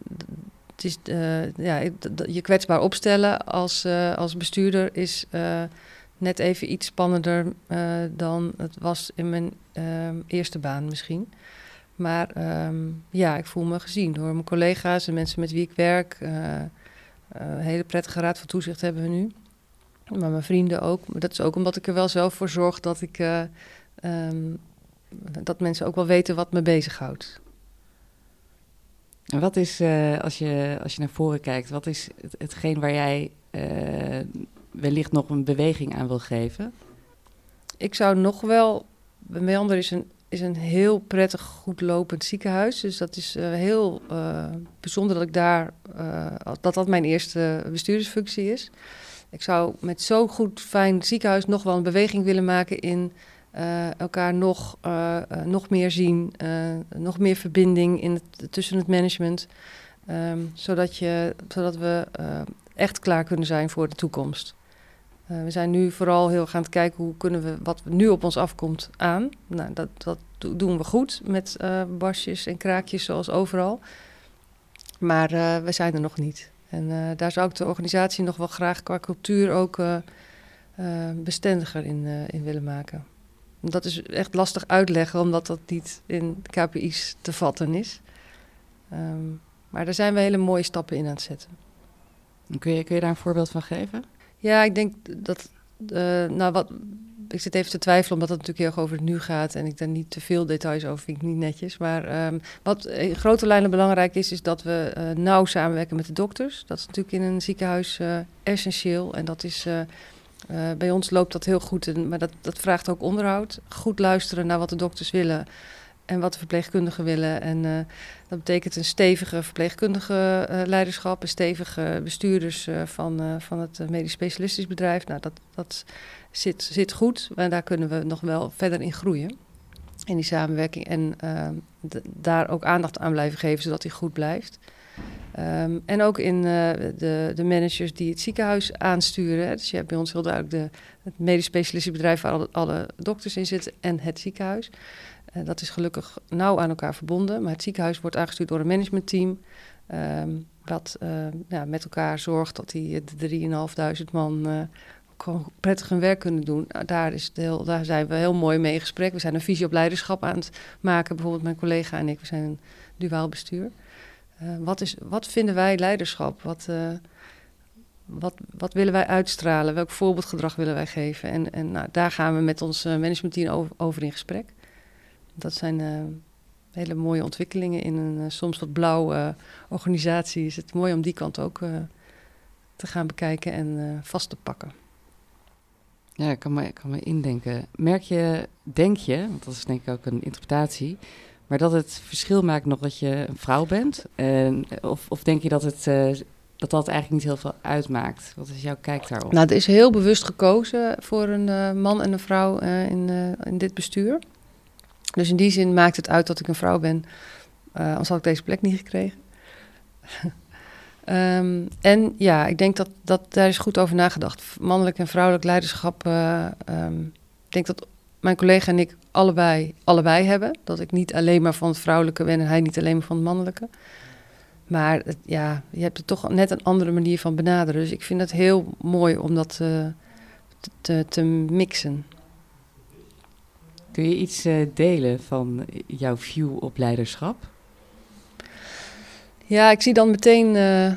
het is, eh, ja, je kwetsbaar opstellen als, eh, als bestuurder is eh, net even iets spannender dan het was in mijn eerste baan misschien. Maar ehm, ja, ik voel me gezien door mijn collega's en mensen met wie ik werk. Een hele prettige raad van toezicht hebben we nu. Maar mijn vrienden ook. Dat is ook omdat ik er wel zelf voor zorg dat ik... eh, ehm, dat mensen ook wel weten wat me bezighoudt. En wat is, eh, als, je, als je naar voren kijkt, wat is het, hetgeen waar jij eh, wellicht nog een beweging aan wil geven? Ik zou nog wel... Meander is een, is een heel prettig, goed lopend ziekenhuis. Dus dat is eh, heel bijzonder dat ik daar... dat dat mijn eerste bestuurdersfunctie is. Ik zou met zo'n goed, fijn ziekenhuis nog wel een beweging willen maken in... eh, elkaar nog, eh, eh, nog meer zien, nog meer verbinding in tussen het management. Ehm, zodat, je, zodat we echt klaar kunnen zijn voor de toekomst. We zijn nu vooral heel erg aan het kijken hoe kunnen we wat nu op ons afkomt aan. Nou, dat, dat do- doen we goed met barsjes en kraakjes zoals overal. Maar we zijn er nog niet. En daar zou ik de organisatie nog wel graag qua cultuur ook bestendiger in, in willen maken. Dat is echt lastig uitleggen, omdat dat niet in KPI's te vatten is. Ehm, maar daar zijn we hele mooie stappen in aan het zetten. Kun je, kun je daar een voorbeeld van geven? Ja, ik denk dat. eh, nou, wat. Ik zit even te twijfelen, omdat het natuurlijk heel erg over het nu gaat. En ik daar niet te veel details over vind ik niet netjes. Maar ehm, wat in grote lijnen belangrijk is, is dat we eh, nauw samenwerken met de dokters. Dat is natuurlijk in een ziekenhuis eh, essentieel. En dat is. Eh, bij ons loopt dat heel goed, maar dat, dat vraagt ook onderhoud. Goed luisteren naar wat de dokters willen en wat de verpleegkundigen willen. En eh, dat betekent een stevige verpleegkundige eh, leiderschap, een stevige bestuurders van, van het medisch specialistisch bedrijf. Nou, dat, dat zit, zit goed, maar daar kunnen we nog wel verder in groeien. In die samenwerking en daar ook aandacht aan blijven geven, zodat die goed blijft. Ehm, en ook in eh, de, de managers die het ziekenhuis aansturen. Dus je hebt bij ons heel duidelijk de, het medisch specialistisch bedrijf waar alle, dokters in zitten en het ziekenhuis. Eh, dat is gelukkig nauw aan elkaar verbonden. Maar het ziekenhuis wordt aangestuurd door een managementteam. ehm, dat eh, ja, met elkaar zorgt dat die de 3.500 man gewoon prettig hun werk kunnen doen. Nou, daar, is heel, daar zijn we heel mooi mee in gesprek. We zijn een visie op leiderschap aan het maken. Bijvoorbeeld mijn collega en ik, we zijn een duaal bestuur. Eh, wat, is, wat vinden wij leiderschap? Wat, eh, wat, wat willen wij uitstralen? Welk voorbeeldgedrag willen wij geven? En, en nou, daar gaan we met ons eh, managementteam over, over in gesprek. Dat zijn hele mooie ontwikkelingen in een soms wat blauwe organisatie. Is het mooi om die kant ook te gaan bekijken en vast te pakken. Ja, ik kan me, ik kan me indenken. Merk je, denk je, want dat is denk ik ook een interpretatie, maar dat het verschil maakt nog dat je een vrouw bent? En, of, of denk je dat het, eh, dat dat eigenlijk niet heel veel uitmaakt? Wat is jouw kijk daarop? Nou, er is heel bewust gekozen voor een eh, man en een vrouw eh, in, in dit bestuur. Dus in die zin maakt het uit dat ik een vrouw ben. anders had ik deze plek niet gekregen. Ehm, en ja, ik denk dat, dat daar is goed over nagedacht. Mannelijk en vrouwelijk leiderschap. eh, ehm, ik denk dat mijn collega en ik allebei, allebei hebben. Dat ik niet alleen maar van het vrouwelijke ben en hij niet alleen maar van het mannelijke. Maar het, ja, je hebt er toch net een andere manier van benaderen. Dus ik vind het heel mooi om dat uh, te, te, mixen. Kun je iets uh, delen van jouw view op leiderschap? Ja, ik zie dan meteen uh,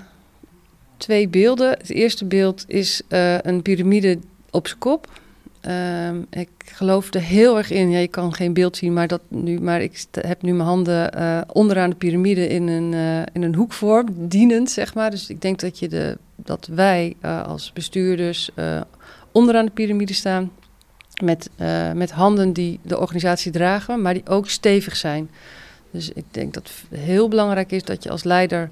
twee beelden. Het eerste beeld is een piramide op zijn kop. Um, ik geloof er heel erg in. Ja, je kan geen beeld zien, maar, dat nu, maar ik heb nu mijn handen uh, onderaan de piramide in een, uh, in een hoekvorm, dienend, zeg maar. Dus ik denk dat, je de, dat wij uh, als bestuurders onderaan de piramide staan. Met, met handen die de organisatie dragen, maar die ook stevig zijn. Dus ik denk dat het heel belangrijk is dat je als leider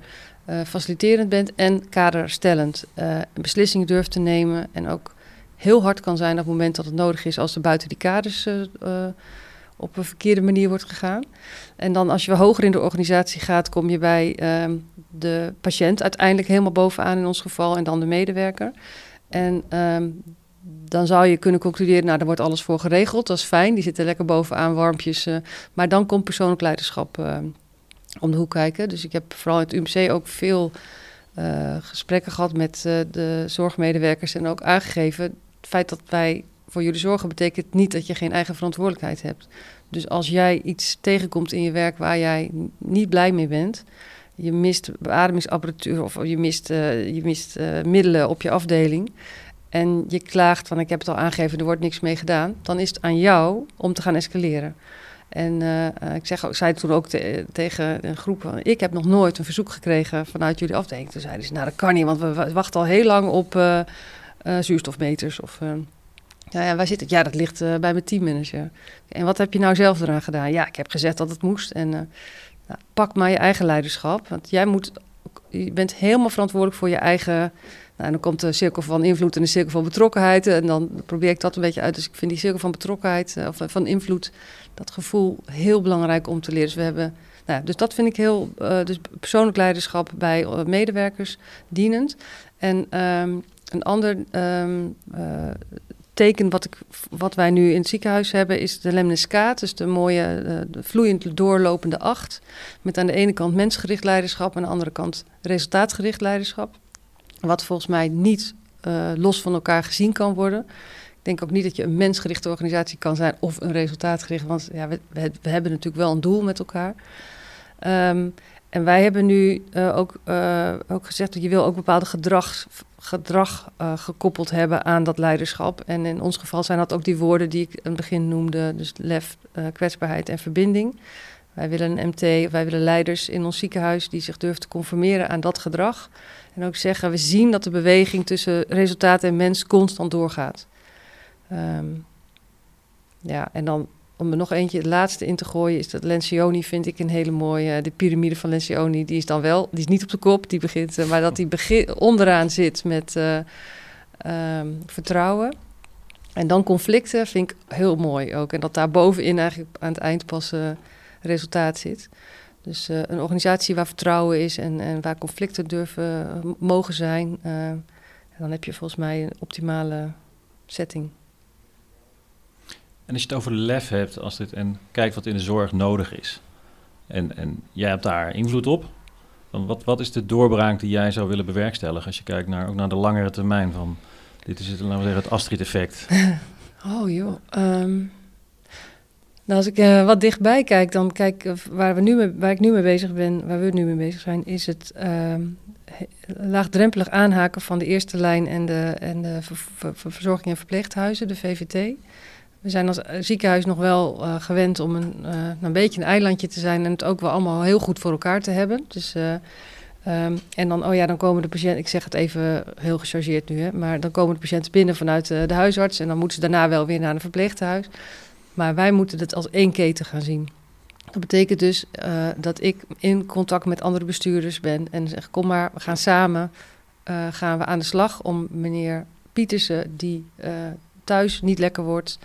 faciliterend bent en kaderstellend. beslissingen durft te nemen en ook heel hard kan zijn op het moment dat het nodig is als er buiten die kaders uh, op een verkeerde manier wordt gegaan. En dan als je hoger in de organisatie gaat, kom je bij um, de patiënt uiteindelijk helemaal bovenaan in ons geval en dan de medewerker. En um, dan zou je kunnen concluderen, nou, daar wordt alles voor geregeld. Dat is fijn, die zitten lekker bovenaan, warmpjes. Uh, maar dan komt persoonlijk leiderschap uh, om de hoek kijken. Dus ik heb vooral in het UMC ook veel gesprekken gehad met de zorgmedewerkers en ook aangegeven het feit dat wij voor jullie zorgen betekent niet dat je geen eigen verantwoordelijkheid hebt. Dus als jij iets tegenkomt in je werk waar jij niet blij mee bent, je mist beademingsapparatuur of je mist, uh, je mist uh, middelen op je afdeling en je klaagt van ik heb het al aangegeven, er wordt niks mee gedaan, dan is het aan jou om te gaan escaleren. En uh, ik, zeg, ik zei toen ook te, tegen een groep, ik heb nog nooit een verzoek gekregen vanuit jullie afdeling. Toen zeiden ze, nou dat kan niet, want we wachten al heel lang op zuurstofmeters. Of, uh, ja, ja, waar zit het? Ja, dat ligt uh, bij mijn teammanager. En wat heb je nou zelf eraan gedaan? Ja, ik heb gezegd dat het moest. En nou, pak maar je eigen leiderschap. Want jij moet, je bent helemaal verantwoordelijk voor je eigen. Nou, en dan komt de cirkel van invloed en de cirkel van betrokkenheid. En dan probeer ik dat een beetje uit. Dus ik vind die cirkel van betrokkenheid of van invloed, dat gevoel heel belangrijk om te leren. Dus we hebben. Nou, dus dat vind ik heel. dus persoonlijk leiderschap bij medewerkers dienend. En um, een ander um, uh, teken wat, ik, wat wij nu in het ziekenhuis hebben is de lemniscaat. Dus de mooie, de vloeiend doorlopende acht. Met aan de ene kant mensgericht leiderschap en aan de andere kant resultaatgericht leiderschap. Wat volgens mij niet uh, los van elkaar gezien kan worden. Ik denk ook niet dat je een mensgerichte organisatie kan zijn of een resultaatgericht. Want ja, we, hebben natuurlijk wel een doel met elkaar. Um, en wij hebben nu ook, ook gezegd dat je wil ook bepaalde gedrag, gedrag uh, gekoppeld hebben aan dat leiderschap. En in ons geval zijn dat ook die woorden die ik in het begin noemde. Dus lef, kwetsbaarheid en verbinding. Wij willen een MT, wij willen leiders in ons ziekenhuis die zich durven te conformeren aan dat gedrag. En ook zeggen, we zien dat de beweging tussen resultaat en mens constant doorgaat. Um, ja, en dan om er nog eentje, het laatste in te gooien, is dat Lencioni vind ik een hele mooie. De piramide van Lencioni, die is dan wel, die is niet op de kop, die begint, eh, maar dat die onderaan zit met uh, um, vertrouwen. En dan conflicten vind ik heel mooi ook. En dat daar bovenin eigenlijk aan het eind pas resultaat zit. Dus een organisatie waar vertrouwen is en, en waar conflicten durven mogen zijn. dan heb je volgens mij een optimale setting. En als je het over lef hebt als dit, en kijkt wat in de zorg nodig is, en, en jij hebt daar invloed op, dan wat, wat is de doorbraak die jij zou willen bewerkstelligen als je kijkt naar, ook naar de langere termijn van, dit is het, laten we zeggen, het Astrid-effect? Oh joh, um, nou, als ik uh, wat dichtbij kijk, dan kijk uh, waar, we nu mee, waar ik nu mee bezig ben, waar we nu mee bezig zijn, is het uh, laagdrempelig aanhaken van de eerste lijn en de, en de ver, ver, verzorging en verpleeghuizen, de VVT. We zijn als eh, ziekenhuis nog wel uh, gewend om een, uh, een beetje een eilandje te zijn en het ook wel allemaal heel goed voor elkaar te hebben. Dus, uh, um, en dan, oh ja, dan komen de patiënten, ik zeg het even heel gechargeerd nu, hè, maar dan komen de patiënten binnen vanuit de huisarts en dan moeten ze daarna wel weer naar een verpleeghuis. Maar wij moeten het als één keten gaan zien. Dat betekent dus dat ik in contact met andere bestuurders ben en zeg: kom maar, we gaan samen gaan we aan de slag om meneer Pietersen, die thuis niet lekker wordt,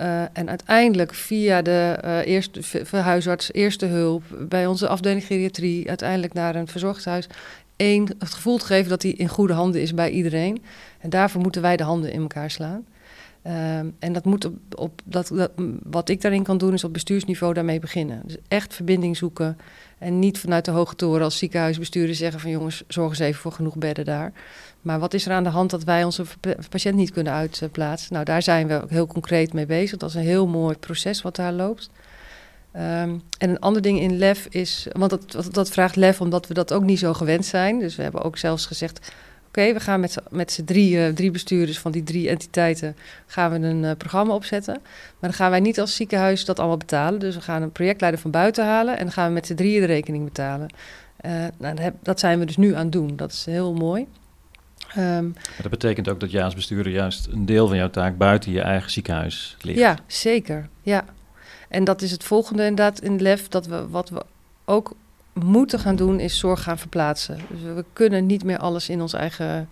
uh, en uiteindelijk via de uh, eerste huisarts, eerste hulp, bij onze afdeling geriatrie, uiteindelijk naar een verzorgdhuis, één, het gevoel te geven dat hij in goede handen is bij iedereen. En daarvoor moeten wij de handen in elkaar slaan. Ehm, en dat moet op, op dat, wat ik daarin kan doen, is op bestuursniveau daarmee beginnen. Dus echt verbinding zoeken. En niet vanuit de hoge toren als ziekenhuisbestuurder zeggen van jongens, zorg eens even voor genoeg bedden daar. Maar wat is er aan de hand dat wij onze patiënt niet kunnen uitplaatsen? Nou, daar zijn we ook heel concreet mee bezig. Dat is een heel mooi proces wat daar loopt. Um, en een ander ding in LEF is, want dat, dat vraagt LEF omdat we dat ook niet zo gewend zijn. Dus we hebben ook zelfs gezegd, oké, we gaan met, met z'n drie, uh, drie bestuurders van die drie entiteiten gaan we een uh, programma opzetten. Maar dan gaan wij niet als ziekenhuis dat allemaal betalen. Dus we gaan een projectleider van buiten halen en dan gaan we met z'n drieën de rekening betalen. Uh, nou, dat, dat zijn we dus nu aan het doen. Dat is heel mooi. Um, maar dat betekent ook dat jij als bestuurder juist een deel van jouw taak buiten je eigen ziekenhuis ligt. Ja, zeker. Ja. En dat is het volgende inderdaad in LEF, dat we wat we ook moeten gaan doen, is zorg gaan verplaatsen. Dus we kunnen niet meer alles in ons eigen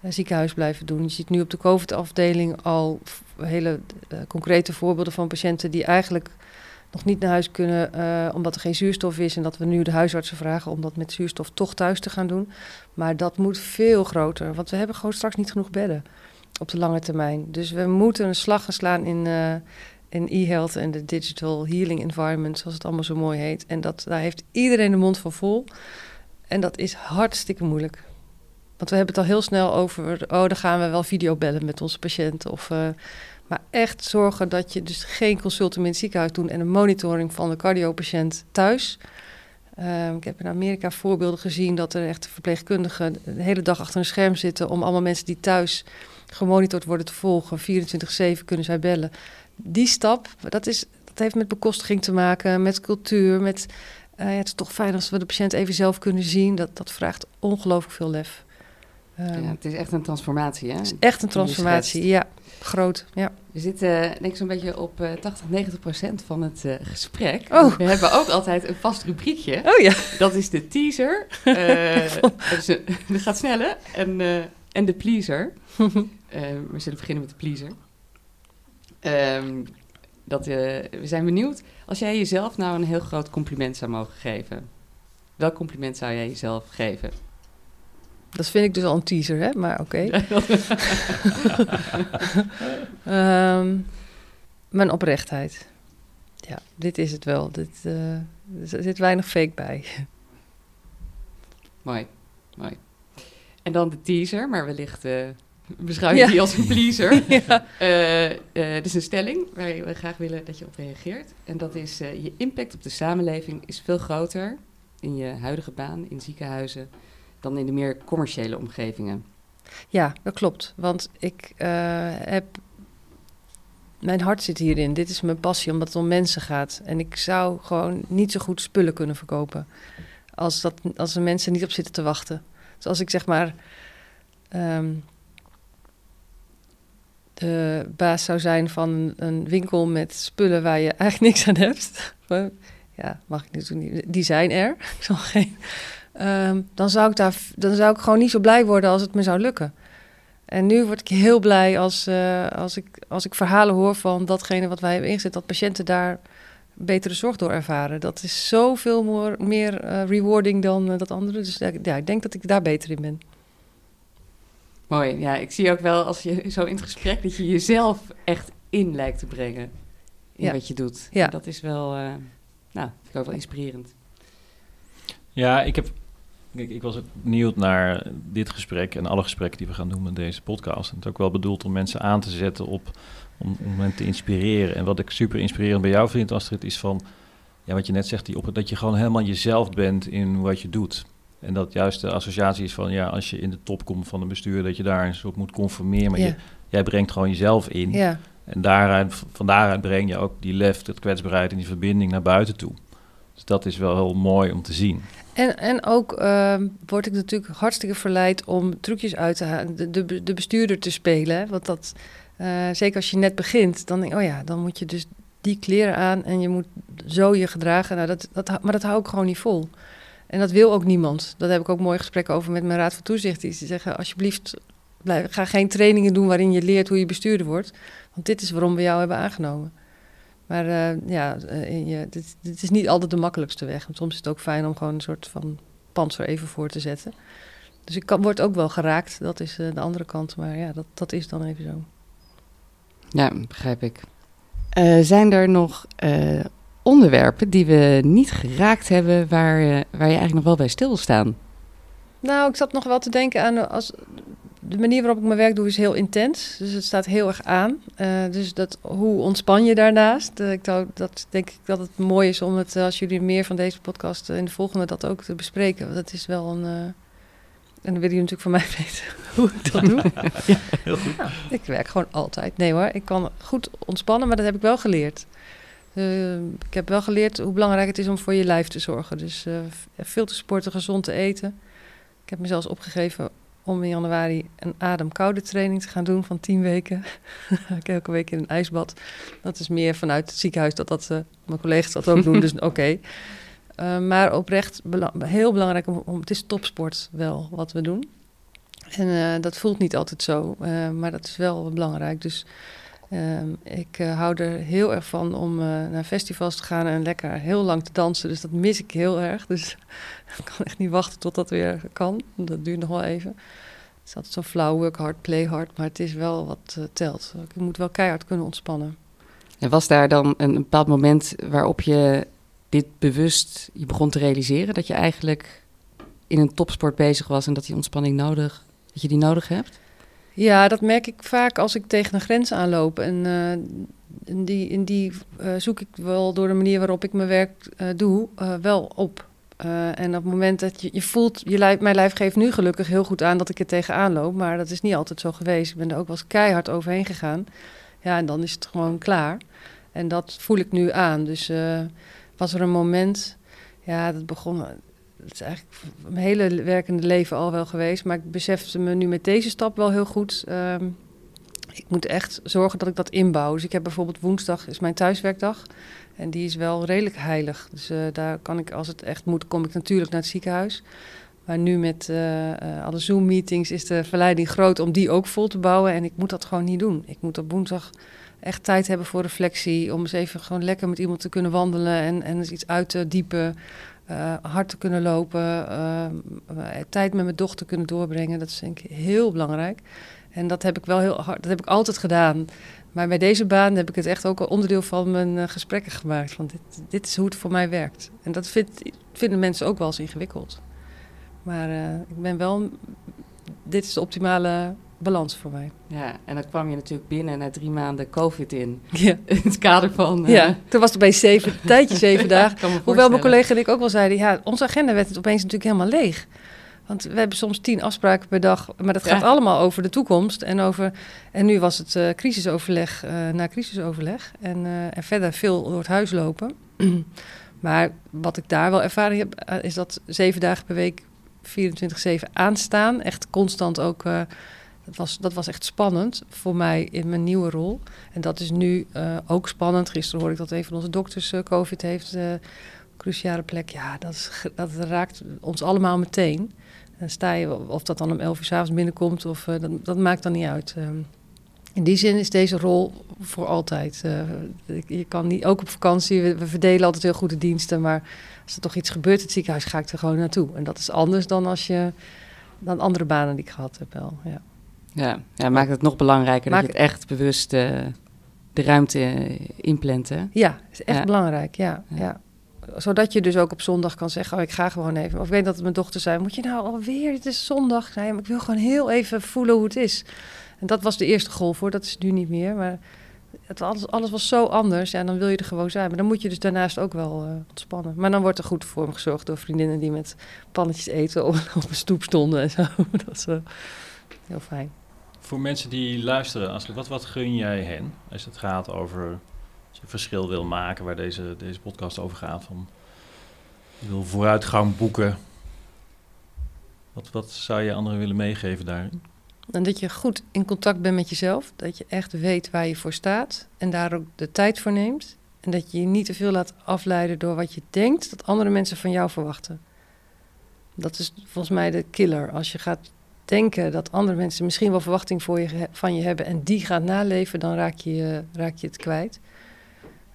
uh, ziekenhuis blijven doen. Je ziet nu op de COVID-afdeling al hele uh, concrete voorbeelden van patiënten die eigenlijk nog niet naar huis kunnen uh, omdat er geen zuurstof is en dat we nu de huisartsen vragen om dat met zuurstof toch thuis te gaan doen. Maar dat moet veel groter, want we hebben gewoon straks niet genoeg bedden op de lange termijn. Dus we moeten een slag gaan slaan in, in e-health en de digital healing environment, zoals het allemaal zo mooi heet. En dat, daar heeft iedereen de mond van vol. En dat is hartstikke moeilijk. Want we hebben het al heel snel over, oh, dan gaan we wel videobellen met onze patiënten. Of, uh, maar echt zorgen dat je dus geen consulten in het ziekenhuis doet en een monitoring van de cardiopatiënt thuis. Uh, ik heb in Amerika voorbeelden gezien dat er echt verpleegkundigen de hele dag achter een scherm zitten om allemaal mensen die thuis gemonitord worden te volgen. 24-7 kunnen zij bellen. Die stap, dat, is, dat heeft met bekostiging te maken, met cultuur, met... Uh, ja, het is toch fijn als we de patiënt even zelf kunnen zien. Dat, dat vraagt ongelooflijk veel lef. Um, ja, het is echt een transformatie, hè? Het is echt een transformatie, ja. Groot, ja. We zitten denk ik zo'n beetje op uh, 80, 90 procent van het uh, gesprek. Oh. We hebben ook altijd een vast rubriekje. Oh ja. Dat is de teaser. Dat, een, dat, gaat sneller. En, en de pleaser. we zullen beginnen met de pleaser. Um, dat, we zijn benieuwd. Als jij jezelf nou een heel groot compliment zou mogen geven. Welk compliment zou jij jezelf geven? Dat vind ik dus al een teaser, hè? Maar oké. Okay. um, mijn oprechtheid. Ja, dit is het wel. Dit, uh, er zit weinig fake bij. Mooi, mooi. En dan de teaser, maar wellicht uh, beschouw je die als een pleaser. ja. uh, het is een stelling waar we graag willen dat je op reageert. En dat is, je impact op de samenleving is veel groter in je huidige baan, in ziekenhuizen dan in de meer commerciële omgevingen. Ja, dat klopt. Want ik heb. Mijn hart zit hierin. Dit is mijn passie, omdat het om mensen gaat. En ik zou gewoon niet zo goed spullen kunnen verkopen. Als, dat, als er mensen niet op zitten te wachten. Dus als ik zeg maar. Um, de baas zou zijn van een winkel met spullen waar je eigenlijk niks aan hebt. ja, mag ik niet. Die zijn er. Ik zal geen Um, dan, zou ik daar, dan zou ik gewoon niet zo blij worden als het me zou lukken. En nu word ik heel blij als, uh, als, ik, als ik verhalen hoor van datgene wat wij hebben ingezet, dat patiënten daar betere zorg door ervaren. Dat is zoveel more, meer uh, rewarding dan uh, dat andere. Dus ja, ik denk dat ik daar beter in ben. Mooi. Ja, ik zie ook wel als je zo in het gesprek dat je jezelf echt in lijkt te brengen in ja. wat je doet. Ja. dat is wel, nou, vind ik ook wel inspirerend. Ja, ik heb ik was ook benieuwd naar dit gesprek en alle gesprekken die we gaan doen met deze podcast. En het is ook wel bedoeld om mensen aan te zetten op, om, om hen te inspireren. En wat ik super inspirerend bij jou vind, Astrid, is van, ja, wat je net zegt, die op, dat je gewoon helemaal jezelf bent in wat je doet. En dat juist de associatie is van, ja, als je in de top komt van een bestuur, dat je daar een soort moet conformeren. Maar ja. je, jij brengt gewoon jezelf in. Ja. En daaruit, van daaruit breng je ook die lef, het kwetsbaarheid en die verbinding naar buiten toe. Dus dat is wel heel mooi om te zien. En, en ook uh, word ik natuurlijk hartstikke verleid om trucjes uit te halen, de, de, de bestuurder te spelen. Want dat, uh, zeker als je net begint, dan denk ik, oh ja, dan moet je dus die kleren aan en je moet zo je gedragen. Nou, dat, dat, maar dat hou ik gewoon niet vol. En dat wil ook niemand. Dat heb ik ook mooie gesprekken over met mijn raad van toezicht. Die zeggen, alsjeblieft, blijf, ga geen trainingen doen waarin je leert hoe je bestuurder wordt. Want dit is waarom we jou hebben aangenomen. Maar uh, ja, uh, je, dit, dit, is niet altijd de makkelijkste weg. Want soms is het ook fijn om gewoon een soort van panzer even voor te zetten. Dus ik kan, word ook wel geraakt, dat is uh, de andere kant. Maar ja, dat, dat is dan even zo. Ja, begrijp ik. Uh, zijn er nog uh, onderwerpen die we niet geraakt hebben waar, uh, waar je eigenlijk nog wel bij stilstaan? Nou, ik zat nog wel te denken aan als de manier waarop ik mijn werk doe is heel intens. Dus het staat heel erg aan. Uh, dus dat, hoe ontspan je daarnaast? Uh, ik zou, dat denk ik dat het mooi is om het, als jullie meer van deze podcast in de volgende dat ook te bespreken. Want dat is wel een. Uh, en dan willen jullie natuurlijk van mij weten hoe ik dat doe. ja, heel goed. Nou, ik werk gewoon altijd. Nee hoor, ik kan goed ontspannen, maar dat heb ik wel geleerd. Ik heb wel geleerd hoe belangrijk het is om voor je lijf te zorgen. Dus veel te sporten, gezond te eten. Ik heb me zelfs opgegeven om in januari een ademkoude training te gaan doen van tien weken. ik elke week in een ijsbad. Dat is meer vanuit het ziekenhuis dat, dat uh, mijn collega's dat ook doen, dus oké. Okay. Maar oprecht heel belangrijk, om, om, het is topsport wel wat we doen. En dat voelt niet altijd zo, maar dat is wel belangrijk. Dus ehm, ik hou er heel erg van om naar festivals te gaan en lekker heel lang te dansen. Dus dat mis ik heel erg. Dus ik kan echt niet wachten tot dat weer kan. Dat duurt nog wel even. Het is altijd zo flauw, work hard, play hard. Maar het is wel wat uh, telt. Je moet wel keihard kunnen ontspannen. En was daar dan een bepaald moment waarop je dit bewust je begon te realiseren? Dat je eigenlijk in een topsport bezig was en dat die ontspanning nodig, dat je die nodig hebt? Ja, dat merk ik vaak als ik tegen een grens aanloop. En uh, in die, in die uh, zoek ik wel door de manier waarop ik mijn werk uh, doe, wel op. En op het moment dat je, je voelt, je mijn lijf geeft nu gelukkig heel goed aan dat ik er tegenaan loop. Maar dat is niet altijd zo geweest. Ik ben er ook wel eens keihard overheen gegaan. Ja, en dan is het gewoon klaar. En dat voel ik nu aan. Dus was er een moment, ja, dat begon. Het is eigenlijk mijn hele werkende leven al wel geweest. Maar ik besefte me nu met deze stap wel heel goed. Uh, ik moet echt zorgen dat ik dat inbouw. Dus ik heb bijvoorbeeld woensdag is mijn thuiswerkdag. En die is wel redelijk heilig. Dus uh, daar kan ik, als het echt moet, kom ik natuurlijk naar het ziekenhuis. Maar nu met uh, uh, alle Zoom-meetings is de verleiding groot om die ook vol te bouwen. En ik moet dat gewoon niet doen. Ik moet op woensdag echt tijd hebben voor reflectie. Om eens even gewoon lekker met iemand te kunnen wandelen en, en eens iets uit te diepen. Hard te kunnen lopen. tijd met mijn dochter kunnen doorbrengen. Dat is denk ik heel belangrijk. En dat heb ik wel heel hard, dat heb ik altijd gedaan. Maar bij deze baan heb ik het echt ook een onderdeel van mijn gesprekken gemaakt. Want dit, dit, is hoe het voor mij werkt. En dat vinden mensen ook wel eens ingewikkeld. Maar ik ben wel. Dit is de optimale balans voor mij. Ja, en dan kwam je natuurlijk binnen na drie maanden COVID in. Ja. In het kader van. Uh... Ja, toen was het opeens zeven, tijdje zeven dagen. Hoewel mijn collega en ik ook wel zeiden: ja, onze agenda werd het opeens natuurlijk helemaal leeg. Want we hebben soms tien afspraken per dag, maar dat gaat allemaal over de toekomst. En, over, en nu was het uh, crisisoverleg uh, na crisisoverleg. En, en verder veel door het huis lopen. maar wat ik daar wel ervaring heb, is dat zeven dagen per week 24-7 aanstaan. Echt constant ook. Dat, was, dat was echt spannend voor mij in mijn nieuwe rol. En dat is nu ook spannend. Gisteren hoorde ik dat een van onze dokters COVID heeft cruciale plek, ja, dat, is, dat raakt ons allemaal meteen. Sta je, of dat dan om 11 uur s avonds binnenkomt, of, uh, dat, dat, maakt dan niet uit. Uh, in die zin is deze rol voor altijd. Uh, je kan niet, ook op vakantie, we, we, verdelen altijd heel goede diensten, maar als er toch iets gebeurt in het ziekenhuis, ga ik er gewoon naartoe. En dat is anders dan als je dan andere banen die ik gehad heb wel. Ja, ja, ja maakt het nog belangrijker Maak dat je het echt bewust de ruimte inplant. Hè? Ja, is echt ja. belangrijk. Ja, ja. ja zodat je dus ook op zondag kan zeggen, oh, ik ga gewoon even. Of ik weet dat mijn dochter zei, moet je nou alweer, het is zondag. Nee, maar ik wil gewoon heel even voelen hoe het is. En dat was de eerste golf hoor, dat is nu niet meer. Maar het, alles, alles was zo anders. Ja, dan wil je er gewoon zijn. Maar dan moet je dus daarnaast ook wel uh, ontspannen. Maar dan wordt er goed voor me gezorgd door vriendinnen die met pannetjes eten op, op een stoep stonden en zo. dat is heel fijn. Voor mensen die luisteren, Astrid, wat, wat gun jij hen als het gaat over verschil wil maken, waar deze, deze podcast over gaat. Van, je wil vooruitgang boeken. Wat, wat zou je anderen willen meegeven daarin? En dat je goed in contact bent met jezelf. Dat je echt weet waar je voor staat. En daar ook de tijd voor neemt. En dat je je niet te veel laat afleiden door wat je denkt dat andere mensen van jou verwachten. Dat is volgens mij de killer. Als je gaat denken dat andere mensen misschien wel verwachting voor je, van je hebben en die gaat naleven, dan raak je, raak je het kwijt.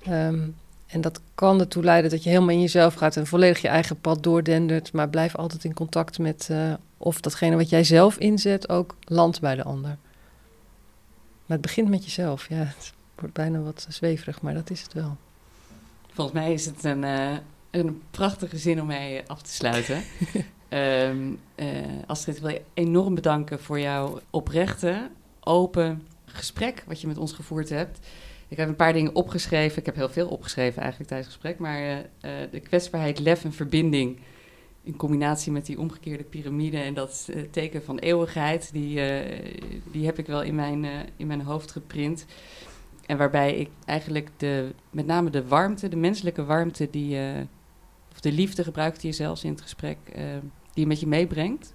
Um, en dat kan ertoe leiden dat je helemaal in jezelf gaat en volledig je eigen pad doordendert. Maar blijf altijd in contact met uh, of datgene wat jij zelf inzet ook landt bij de ander. Maar het begint met jezelf. Ja, het wordt bijna wat zweverig, maar dat is het wel. Volgens mij is het een, uh, een prachtige zin om mij af te sluiten. um, Astrid, wil je enorm bedanken voor jouw oprechte, open gesprek wat je met ons gevoerd hebt. Ik heb een paar dingen opgeschreven. Ik heb heel veel opgeschreven eigenlijk tijdens het gesprek. Maar uh, de kwetsbaarheid, lef en verbinding in combinatie met die omgekeerde piramide en dat teken van eeuwigheid, die, die heb ik wel in mijn, in mijn hoofd geprint. En waarbij ik eigenlijk de, met name de warmte, de menselijke warmte, die, of de liefde gebruikte je zelfs in het gesprek, die je met je meebrengt.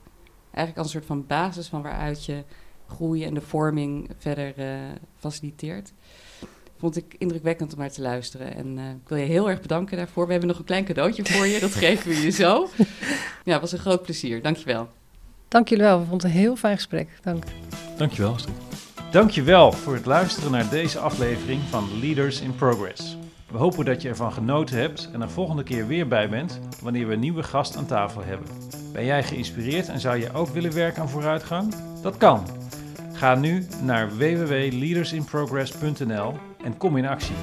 Eigenlijk als een soort van basis van waaruit je groei en de vorming verder faciliteert vond ik indrukwekkend om naar te luisteren. En uh, ik wil je heel erg bedanken daarvoor. We hebben nog een klein cadeautje voor je, dat geven we je zo. Ja, het was een groot plezier. Dankjewel. Dank jullie wel, we vonden het een heel fijn gesprek. Dank. Dankjewel, Astrid. Dankjewel voor het luisteren naar deze aflevering van Leaders in Progress. We hopen dat je ervan genoten hebt en er volgende keer weer bij bent wanneer we een nieuwe gast aan tafel hebben. Ben jij geïnspireerd en zou je ook willen werken aan vooruitgang? Dat kan. Ga nu naar www.leadersinprogress.nl en kom in actie.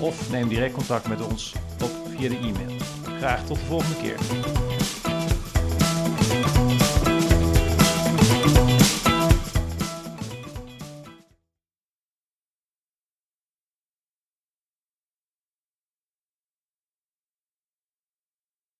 Of neem direct contact met ons op via de e-mail. Graag tot de volgende keer.